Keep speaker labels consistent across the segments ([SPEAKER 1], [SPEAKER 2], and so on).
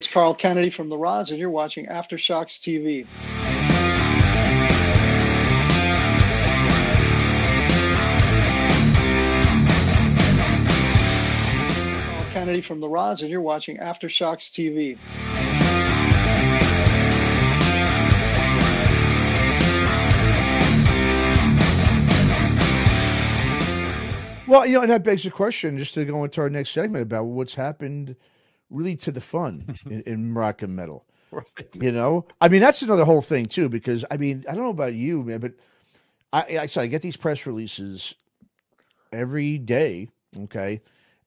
[SPEAKER 1] It's Carl Canedy from The Rods, and you're watching Aftershocks TV. Carl Canedy from The Rods, and you're watching Aftershocks TV.
[SPEAKER 2] Well, you know, and that begs the question, just to go into our next segment about what's happened really to the fun in, in rock and metal.
[SPEAKER 3] Right.
[SPEAKER 2] You know, I mean, that's another whole thing too, because I mean, I don't know about you, man, but I, I, so I get these press releases every day, okay,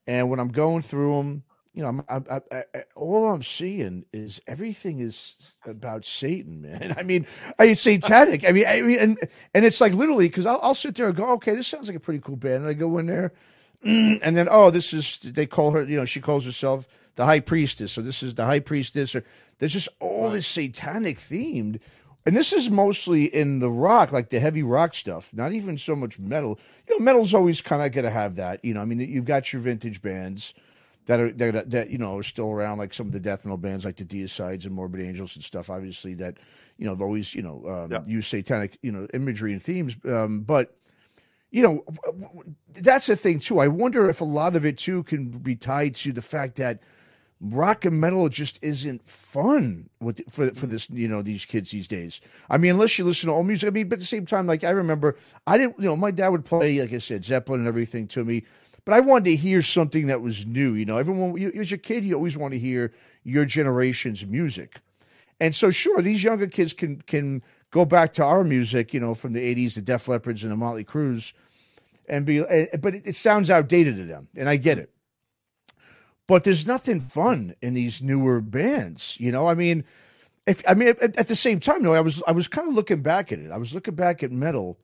[SPEAKER 2] and when I'm going through them, you know, I'm, I'm, I, I, all I'm seeing is everything is about Satan, man. I mean, I mean, satanic. I mean, I mean, and and it's like literally because I'll, I'll sit there and go, okay, this sounds like a pretty cool band, and I go in there, and then oh, this is they call her, you know, she calls herself the high priestess, so this is the high priestess, or there's just all this satanic themed. And this is mostly in the rock, like the heavy rock stuff, not even so much metal. You know, metal's always kind of going to have that. You know, I mean, you've got your vintage bands that are that, that you know are still around, like some of the death metal bands, like the Deicides and Morbid Angels and stuff. Obviously, that you know have always you know um,
[SPEAKER 3] Yeah.
[SPEAKER 2] use satanic you know imagery and themes. Um, but you know that's the thing too. I wonder if a lot of it too can be tied to the fact that rock and metal just isn't fun with for for this you know these kids these days. I mean, unless you listen to old music. I mean, but at the same time, like I remember, I didn't you know my dad would play like I said Zeppelin and everything to me, but I wanted to hear something that was new. You know, everyone you, as a kid, you always want to hear your generation's music, and so sure, these younger kids can can go back to our music, you know, from the '80s, the Def Leppards and the Motley Crues, and be, but it, it sounds outdated to them, and I get it but there's nothing fun in these newer bands. You know, I mean, if I mean at, at the same time, though, I was I was kind of looking back at it. I was looking back at metal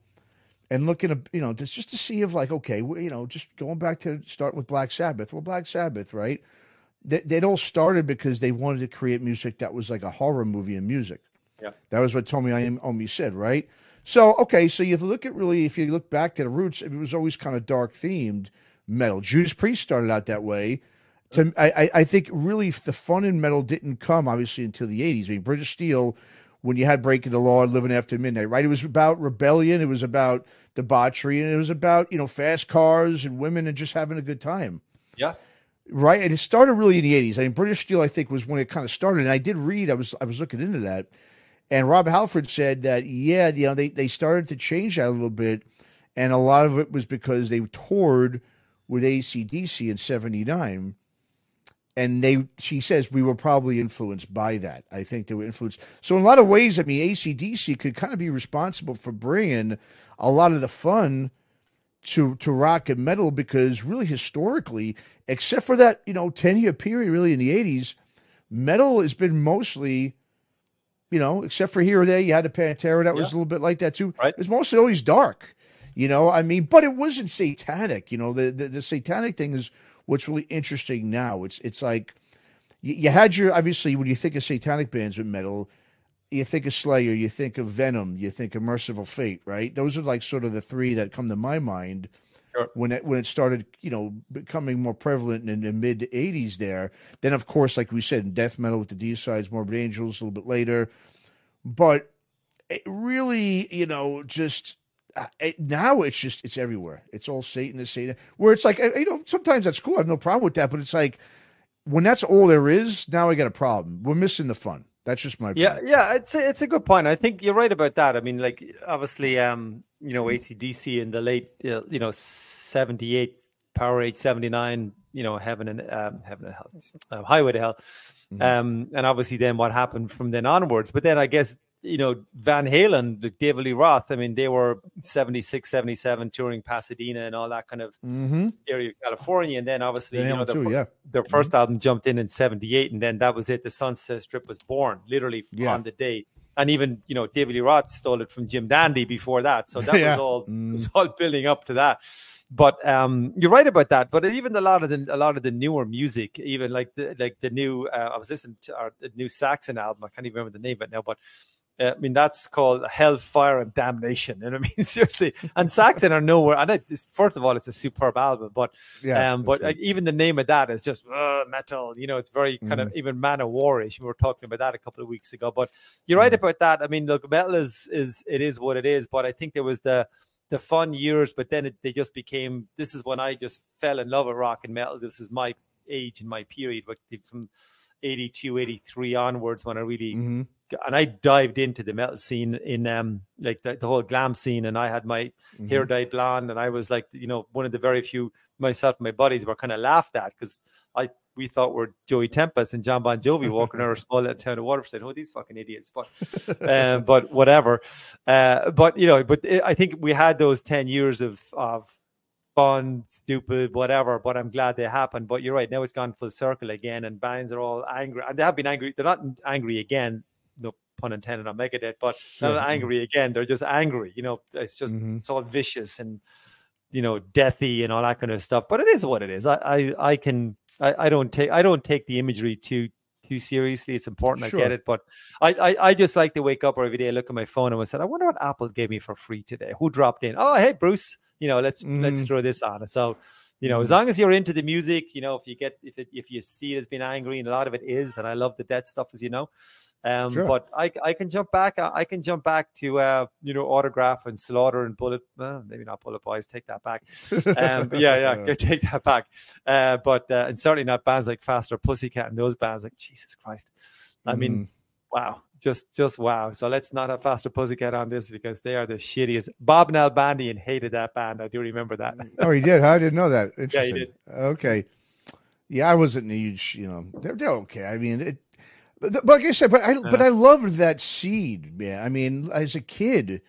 [SPEAKER 2] and looking at you know just just to see if like okay, well, you know, just going back to start with Black Sabbath. Well, Black Sabbath, right? They, they'd all started because they wanted to create music that was like a horror movie in music.
[SPEAKER 3] Yeah.
[SPEAKER 2] That was what Tony Iommi said, right? So okay, so you look at really if you look back to the roots, it was always kind of dark themed metal. Judas Priest started out that way. To, I, I- think really the fun in metal didn't come obviously until the eighties. I mean, British Steel, when you had Breaking the Law and Living After Midnight, right? It was about rebellion, it was about debauchery, and it was about you know fast cars and women and just having a good time
[SPEAKER 3] Yeah.
[SPEAKER 2] right? And it started really in the eighties. I mean, British Steel, I think, was when it kind of started. And I did read, I was I was looking into that, and Rob Halford said that yeah, you know, they they started to change that a little bit, and a lot of it was because they toured with ACDC in '79. And they, she says, we were probably influenced by that. I think they were influenced. So in a lot of ways, I mean, ACDC could kind of be responsible for bringing a lot of the fun to to rock and metal because really historically, except for that you know ten year period really in the eighties, metal has been mostly, you know, except for here or there, you had a Pantera that was a little bit like that too.
[SPEAKER 3] Right.
[SPEAKER 2] It's mostly always dark, you know. I mean, but it wasn't satanic. You know, the the, the satanic thing is what's really interesting now. It's it's like you, you had your obviously when you think of satanic bands with metal, you think of Slayer, you think of Venom, you think of Mercyful Fate, right? Those are like sort of the three that come to my mind
[SPEAKER 3] Sure.
[SPEAKER 2] when it when it started, you know, becoming more prevalent in the mid '80s. There, then of course, like we said, in death metal with the Deicides, Morbid Angels, a little bit later, but it really, you know, just. Uh, It, now it's just it's everywhere. It's all Satan is Satan. Where it's like you know sometimes that's cool. I have no problem with that. But it's like when that's all there is. Now I got a problem. We're missing the fun. That's just my
[SPEAKER 3] Yeah,
[SPEAKER 2] opinion.
[SPEAKER 3] yeah, it's a, it's a good point. I think you're right about that. I mean, like obviously, um, you know, ACDC in the late, uh, you know, '78, Powerage '79, you know, Heaven and um, Heaven and Hell, uh, Highway to Hell, um, and obviously then what happened from then onwards. But then I guess you know Van Halen, like David Lee Roth. I mean, they were 76, 77, touring Pasadena and all that kind of
[SPEAKER 2] Mm-hmm.
[SPEAKER 3] area of California, and then obviously,
[SPEAKER 2] Van
[SPEAKER 3] you know,
[SPEAKER 2] Halen
[SPEAKER 3] the
[SPEAKER 2] too, yeah.
[SPEAKER 3] their 1st album jumped in in 78 and then that was it the sunset strip was born literally
[SPEAKER 2] Yeah.
[SPEAKER 3] on the day and even you know david lee roth stole it from jim dandy before that so that
[SPEAKER 2] Yeah.
[SPEAKER 3] was all
[SPEAKER 2] Mm.
[SPEAKER 3] it was all building up to that but um you're right about that but even a lot of the a lot of the newer music even like the like the new uh, i was listening to our the new saxon album i can't even remember the name of it now but I mean, that's called hellfire and damnation. And I mean, seriously. And Saxon are nowhere. And it, first of all, it's a superb album, but yeah, um, but right. even the name of that is just uh, metal. You know, it's very kind mm. of even Manowarish. We were talking about that a couple of weeks ago. But you're mm. right about that. I mean, look, metal is is it is what it is. But I think there was the the fun years, but then it, they just became. This is when I just fell in love with rock and metal. This is my age and my period, but from 82, 83 onwards when I really mm-hmm. And I dived into the metal scene in um like the, the whole glam scene and I had my mm-hmm. hair dyed blonde and I was like you know one of the very few myself and my buddies were kind of laughed at because I we thought we're Joey Tempest and John Bon Jovi walking around our small little town of Waterford. Said, Oh, these fucking idiots! But, um, but whatever. Uh, but you know, but it, I think we had those ten years of of fun, stupid, whatever. But I'm glad they happened. But you're right. Now it's gone full circle again, and bands are all angry, and they have been angry. They're not angry again. Pun intended on Megadeth, but they're not angry again. They're just angry. You know, it's just mm-hmm. it's all vicious and you know deathy and all that kind of stuff. But it is what it is. I I, I can I, I don't take I don't take the imagery too too seriously. It's important. Sure. I get it, but I, I, I just like to wake up every day, look at my phone, and I said, I wonder what Apple gave me for free today. Who dropped in? Oh, hey Bruce you know, let's mm. let's throw this on. So, you know, as mm. long as you're into the music, you know, if you get if it, if you see it as being angry, and a lot of it is, and I love the dead stuff, as you know. Um, sure. But I I can jump back. I can jump back to uh, you know autograph and slaughter and bullet. Well, maybe not bullet boys. Take that back. Um, yeah, yeah, take that back. Uh, but uh, and certainly not bands like Faster Pussycat and those bands. Like Jesus Christ. I mean, mm. wow just just wow. So let's not have Faster Pussycat on this because they are the shittiest. Bob Nalbandian hated that band. I do remember that.
[SPEAKER 2] oh, he did. I didn't know that.
[SPEAKER 3] Yeah, he did.
[SPEAKER 2] Okay. Yeah, I wasn't a huge. You know, they're they're okay. I mean, it. But, like I said, but I uh-huh. but I loved that seed. Yeah, I mean, as a kid,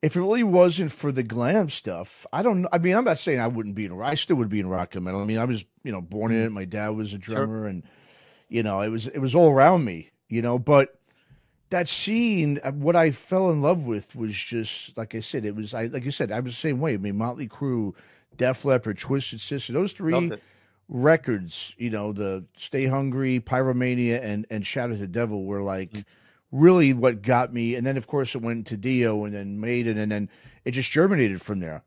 [SPEAKER 2] if it really wasn't for the glam stuff, I don't. I mean, I'm not saying I wouldn't be in. I still would be in rock and metal. I mean, I was you know born in it. Mm-hmm. My dad was a drummer, sure. and you know it was it was all around me. You know, but that scene, uh, what I fell in love with was just like I said. It was I like you said. I was the same way. I mean, Motley Crue, Def Leppard, Twisted Sister. Those three records. You know, the Stay Hungry, Pyromania, and and Shout at the Devil were like. Mm-hmm. Really, what got me, and then of course it went to Dio, and then Maiden, and then it just germinated from there.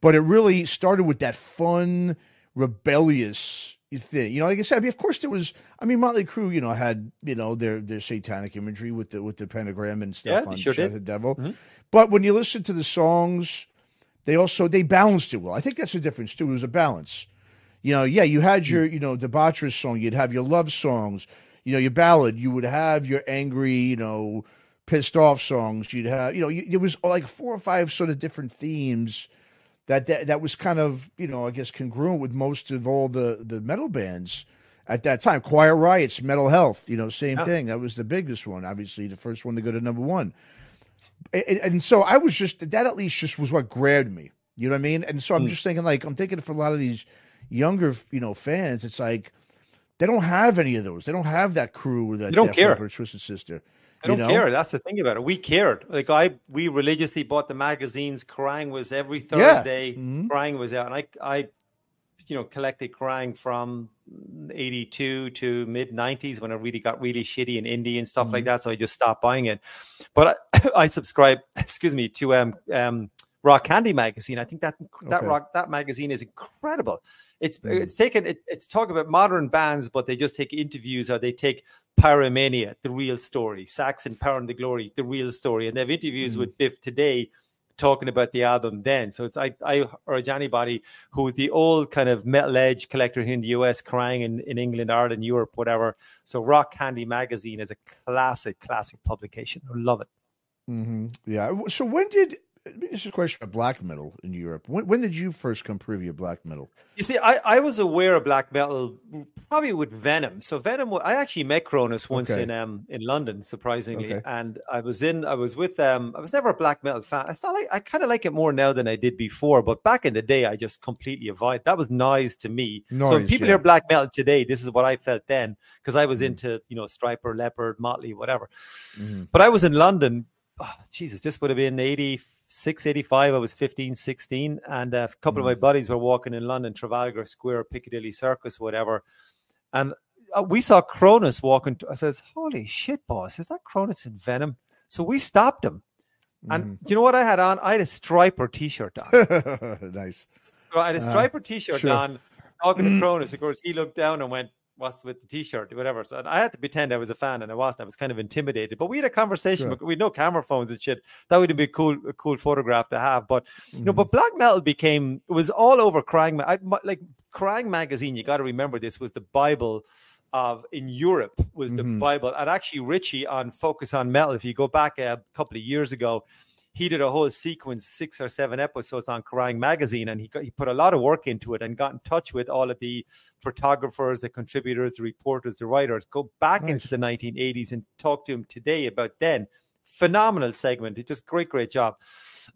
[SPEAKER 2] But it really started with that fun, rebellious thing. You know, like I said, I mean, of course there was. I mean, Motley Crue, you know, had you know their their satanic imagery with the with the pentagram and stuff
[SPEAKER 3] yeah, on sure
[SPEAKER 2] the Devil. Mm-hmm. But when you listen to the songs, they also they balanced it well. I think that's the difference too. It was a balance. You know, yeah, you had your you know debaucherous song. You'd have your love songs. You know, your ballad. You would have your angry, you know, pissed off songs. You'd have, you know, you, there was like four or five sort of different themes that, that that was kind of you know I guess congruent with most of all the the metal bands at that time. Quiet Riot's Metal Health, you know, same yeah. thing. That was the biggest one, obviously the first one to go to number one. And, and, so I was just that at least just was what grabbed me. You know what I mean? And so I'm mm. just thinking like I'm thinking for a lot of these younger you know fans, it's like they don't have any of those. They don't have that crew or that
[SPEAKER 3] you don't
[SPEAKER 2] Def
[SPEAKER 3] care.
[SPEAKER 2] Twisted Sister.
[SPEAKER 3] I don't know? care. That's the thing about it. We cared. Like I, we religiously bought the magazines. Kerrang was every Thursday. Yeah. Mm-hmm. Kerrang was out, and I, I, you know, collected Kerrang from '82 to mid '90s when it really got really shitty in indie and stuff mm-hmm. like that. So I just stopped buying it. But I, I subscribe. Excuse me to um um Rock Candy magazine. I think that that okay. rock that magazine is incredible. It's mm. it's taken it, it's talk about modern bands, but they just take interviews or they take Pyromania, the real story, Saxon Power and the Glory, the real story, and they have interviews mm. with Biff today talking about the album then. So it's I I urge anybody who the old kind of metal edge collector here in the US, Kerrang in, in England, Ireland, Europe, whatever. So Rock Candy magazine is a classic, classic publication. I love it.
[SPEAKER 2] Mm-hmm. Yeah. So when did this is a question about black metal in Europe. When, when did you first come preview black metal?
[SPEAKER 3] You see, I, I was aware of black metal probably with Venom. So Venom, I actually met Cronos once okay. in um in London, surprisingly, okay. and I was in, I was with um, I was never a black metal fan. I still like, I kind of like it more now than I did before, but back in the day, I just completely avoided. That was noise to me. Noise, so when people yeah. hear black metal today, this is what I felt then because I was mm. into you know Stryper, Leppard, Motley, whatever. Mm. But I was in London. Oh, Jesus, this would have been eighty 685 i was 15 16 and a couple mm. of my mm. buddies were walking in london trafalgar square piccadilly circus whatever and uh, we saw Cronos walking i says holy shit boss is that Cronos in venom So we stopped him. And
[SPEAKER 2] Mm-hmm.
[SPEAKER 3] you know what I had on? I had a Stryper T-shirt on.
[SPEAKER 2] nice.
[SPEAKER 3] So I had a Stryper T-shirt
[SPEAKER 2] Uh, sure.
[SPEAKER 3] on. Talking to Cronos, of course, he looked down and went, "What's with the T-shirt? Whatever." So I had to pretend I was a fan, and I wasn't. I was kind of intimidated. But we had a conversation.
[SPEAKER 2] Sure.
[SPEAKER 3] We had no camera phones and shit. That would be a cool, a cool photograph to have. But you know,
[SPEAKER 2] Mm-hmm.
[SPEAKER 3] but black metal became it was all over Kerrang. I, like Kerrang magazine. You got to remember this was the Bible. Of in Europe was the
[SPEAKER 2] Mhm.
[SPEAKER 3] Bible, and actually Richie on Focus on Metal. If you go back a couple of years ago, he did a whole sequence, six or seven episodes on Kerrang magazine, and he got, he put a lot of work into it and got in touch with all of the photographers, the contributors, the reporters, the writers. Go back
[SPEAKER 2] Nice.
[SPEAKER 3] into the 1980s and talk to him today about then. Phenomenal segment. It just great, great job.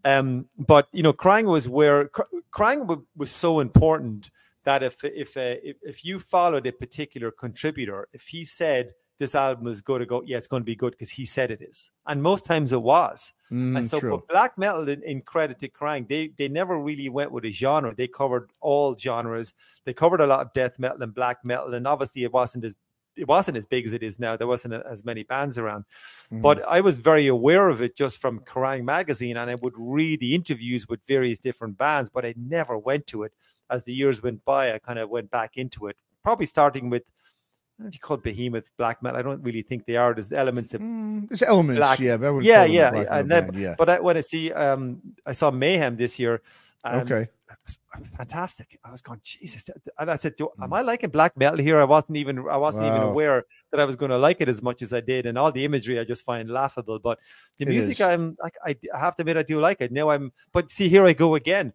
[SPEAKER 3] Um, but you know, Kerrang was where Kr- Kerrang was so important that if if uh, if, if you followed a particular contributor, if he said this album is going to go, yeah, it's going to be good because he said it is, and most times it was.
[SPEAKER 2] Mm,
[SPEAKER 3] and so,
[SPEAKER 2] true.
[SPEAKER 3] but black metal, in, in credit to Kerrang, they they never really went with a genre. They covered all genres. They covered a lot of death metal and black metal, and obviously it wasn't as it wasn't as big as it is now. There wasn't as many bands around,
[SPEAKER 2] Mm-hmm.
[SPEAKER 3] but I was very aware of it just from Kerrang magazine, and I would read the interviews with various different bands, but I never went to it. As the years went by, I kind of went back into it. Probably starting with, I don't know if you call it behemoth black metal. I don't really think they are. There's elements of
[SPEAKER 2] Mm, there's elements,
[SPEAKER 3] black-
[SPEAKER 2] yeah. But
[SPEAKER 3] yeah,
[SPEAKER 2] call them a
[SPEAKER 3] yeah, and then,
[SPEAKER 2] band, yeah.
[SPEAKER 3] But I, when I see, um, I saw Mayhem this year. and
[SPEAKER 2] okay.
[SPEAKER 3] it was, it was fantastic. I was going, Jesus, and I said, Do,
[SPEAKER 2] Mm.
[SPEAKER 3] "Am I liking black metal here?" I wasn't even, I wasn't even aware that I was going to like it as much as I did, and all the imagery I just find laughable. But the
[SPEAKER 2] It
[SPEAKER 3] music,
[SPEAKER 2] is.
[SPEAKER 3] I'm, I, have to admit, I do like it. Now I'm, but see, here I go again,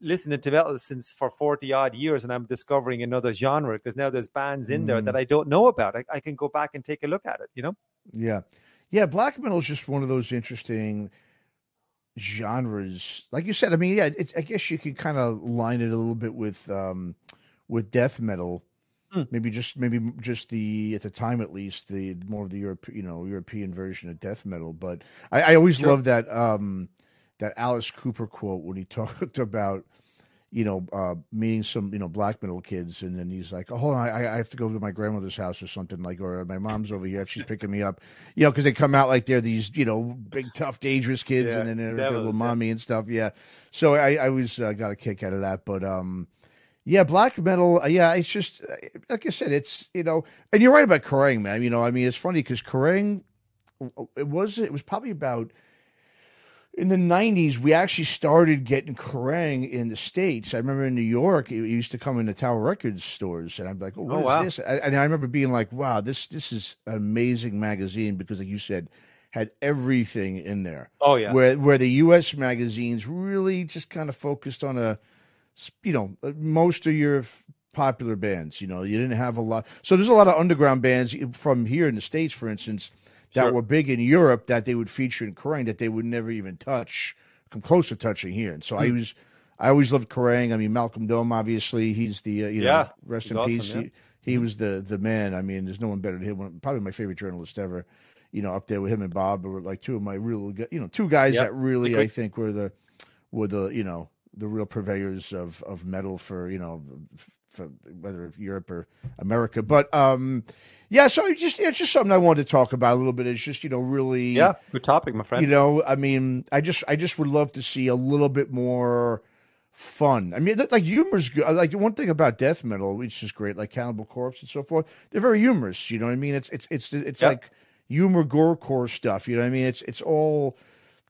[SPEAKER 3] listening to metal since for forty odd years, and I'm discovering another genre because now there's bands in there
[SPEAKER 2] Mm.
[SPEAKER 3] that I don't know about. I, I can go back and take a look at it. You know?
[SPEAKER 2] Yeah. Yeah, black metal is just one of those interesting genres. Like you said, I mean, yeah, it's I guess you could kind of line it a little bit with um with death metal.
[SPEAKER 3] Hmm.
[SPEAKER 2] Maybe just maybe just the at the time at least the more of the Europe you know European version of death metal. But I, I always
[SPEAKER 3] Sure.
[SPEAKER 2] love that um that Alice Cooper quote when he talked about you know, uh, meeting some, you know, black metal kids, and then he's like, "Oh, hold on, I, I have to go to my grandmother's house or something, like, or my mom's over here if she's picking me up, you know, because they come out like they're these, you know, big, tough, dangerous kids,
[SPEAKER 3] Yeah,
[SPEAKER 2] and then they're, they're little
[SPEAKER 3] yeah.
[SPEAKER 2] mommy and stuff, yeah. So I, I always uh, got a kick out of that, but um, yeah, black metal, uh, yeah, it's just uh, like I said, it's you know, and you're right about Kerrang, man. You know, I mean, it's funny because Kerrang, it was it was probably about in the 90s we actually started getting Kerrang in the states i remember in new york it used to come in the tower records stores and i'm like oh, what
[SPEAKER 3] Oh,
[SPEAKER 2] is
[SPEAKER 3] wow.
[SPEAKER 2] this and i remember being like wow this this is an amazing magazine because like you said had everything in there
[SPEAKER 3] Oh yeah.
[SPEAKER 2] where where the us magazines really just kind of focused on a, you know uh, most of your f- popular bands you know you didn't have a lot so there's a lot of underground bands from here in the states for instance that
[SPEAKER 3] Sure.
[SPEAKER 2] were big in Europe that they would feature in Kerrang that they would never even touch come close to touching here and so I
[SPEAKER 3] Hmm.
[SPEAKER 2] was I always loved Kerrang I mean Malcolm Dome obviously he's the uh, you know rest in
[SPEAKER 3] awesome,
[SPEAKER 2] peace
[SPEAKER 3] yeah. Hmm.
[SPEAKER 2] he, he was the the man I mean there's no one better than him probably my favorite journalist ever you know up there with him and Bob were like two of my real you know two guys
[SPEAKER 3] Yep.
[SPEAKER 2] that really. I think were the were the you know the real purveyors of of metal for you know whether it's Europe or America. But um, yeah, so just it's just something I wanted to talk about a little bit. It's just you know really
[SPEAKER 3] Yeah. Good topic, my friend.
[SPEAKER 2] you know I mean I just I just would love to see a little bit more fun. I mean, like humor's good. Like one thing about death metal, which is great, like Cannibal Corpse and so forth, they're very humorous. You know what I mean? It's it's it's it's
[SPEAKER 3] Yep.
[SPEAKER 2] like humor gorecore stuff. You know what I mean? It's it's all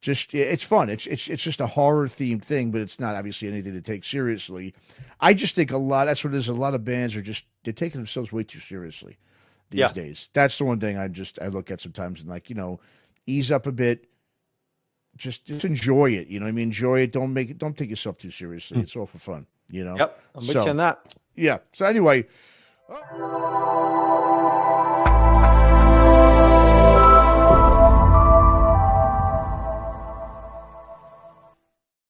[SPEAKER 2] just it's fun. It's it's it's just a horror themed thing, but it's not obviously anything to take seriously. I just think a lot. That's what it is. A lot of bands are just they're taking themselves way too seriously these
[SPEAKER 3] Yeah.
[SPEAKER 2] days. That's the one thing I just I look at sometimes and like you know ease up a bit. Just just enjoy it. You know what I mean? Enjoy it. Don't make it. Don't take yourself too seriously. Hmm. It's all for fun. You know.
[SPEAKER 3] Yep. I'm with you on that.
[SPEAKER 2] Yeah. So anyway,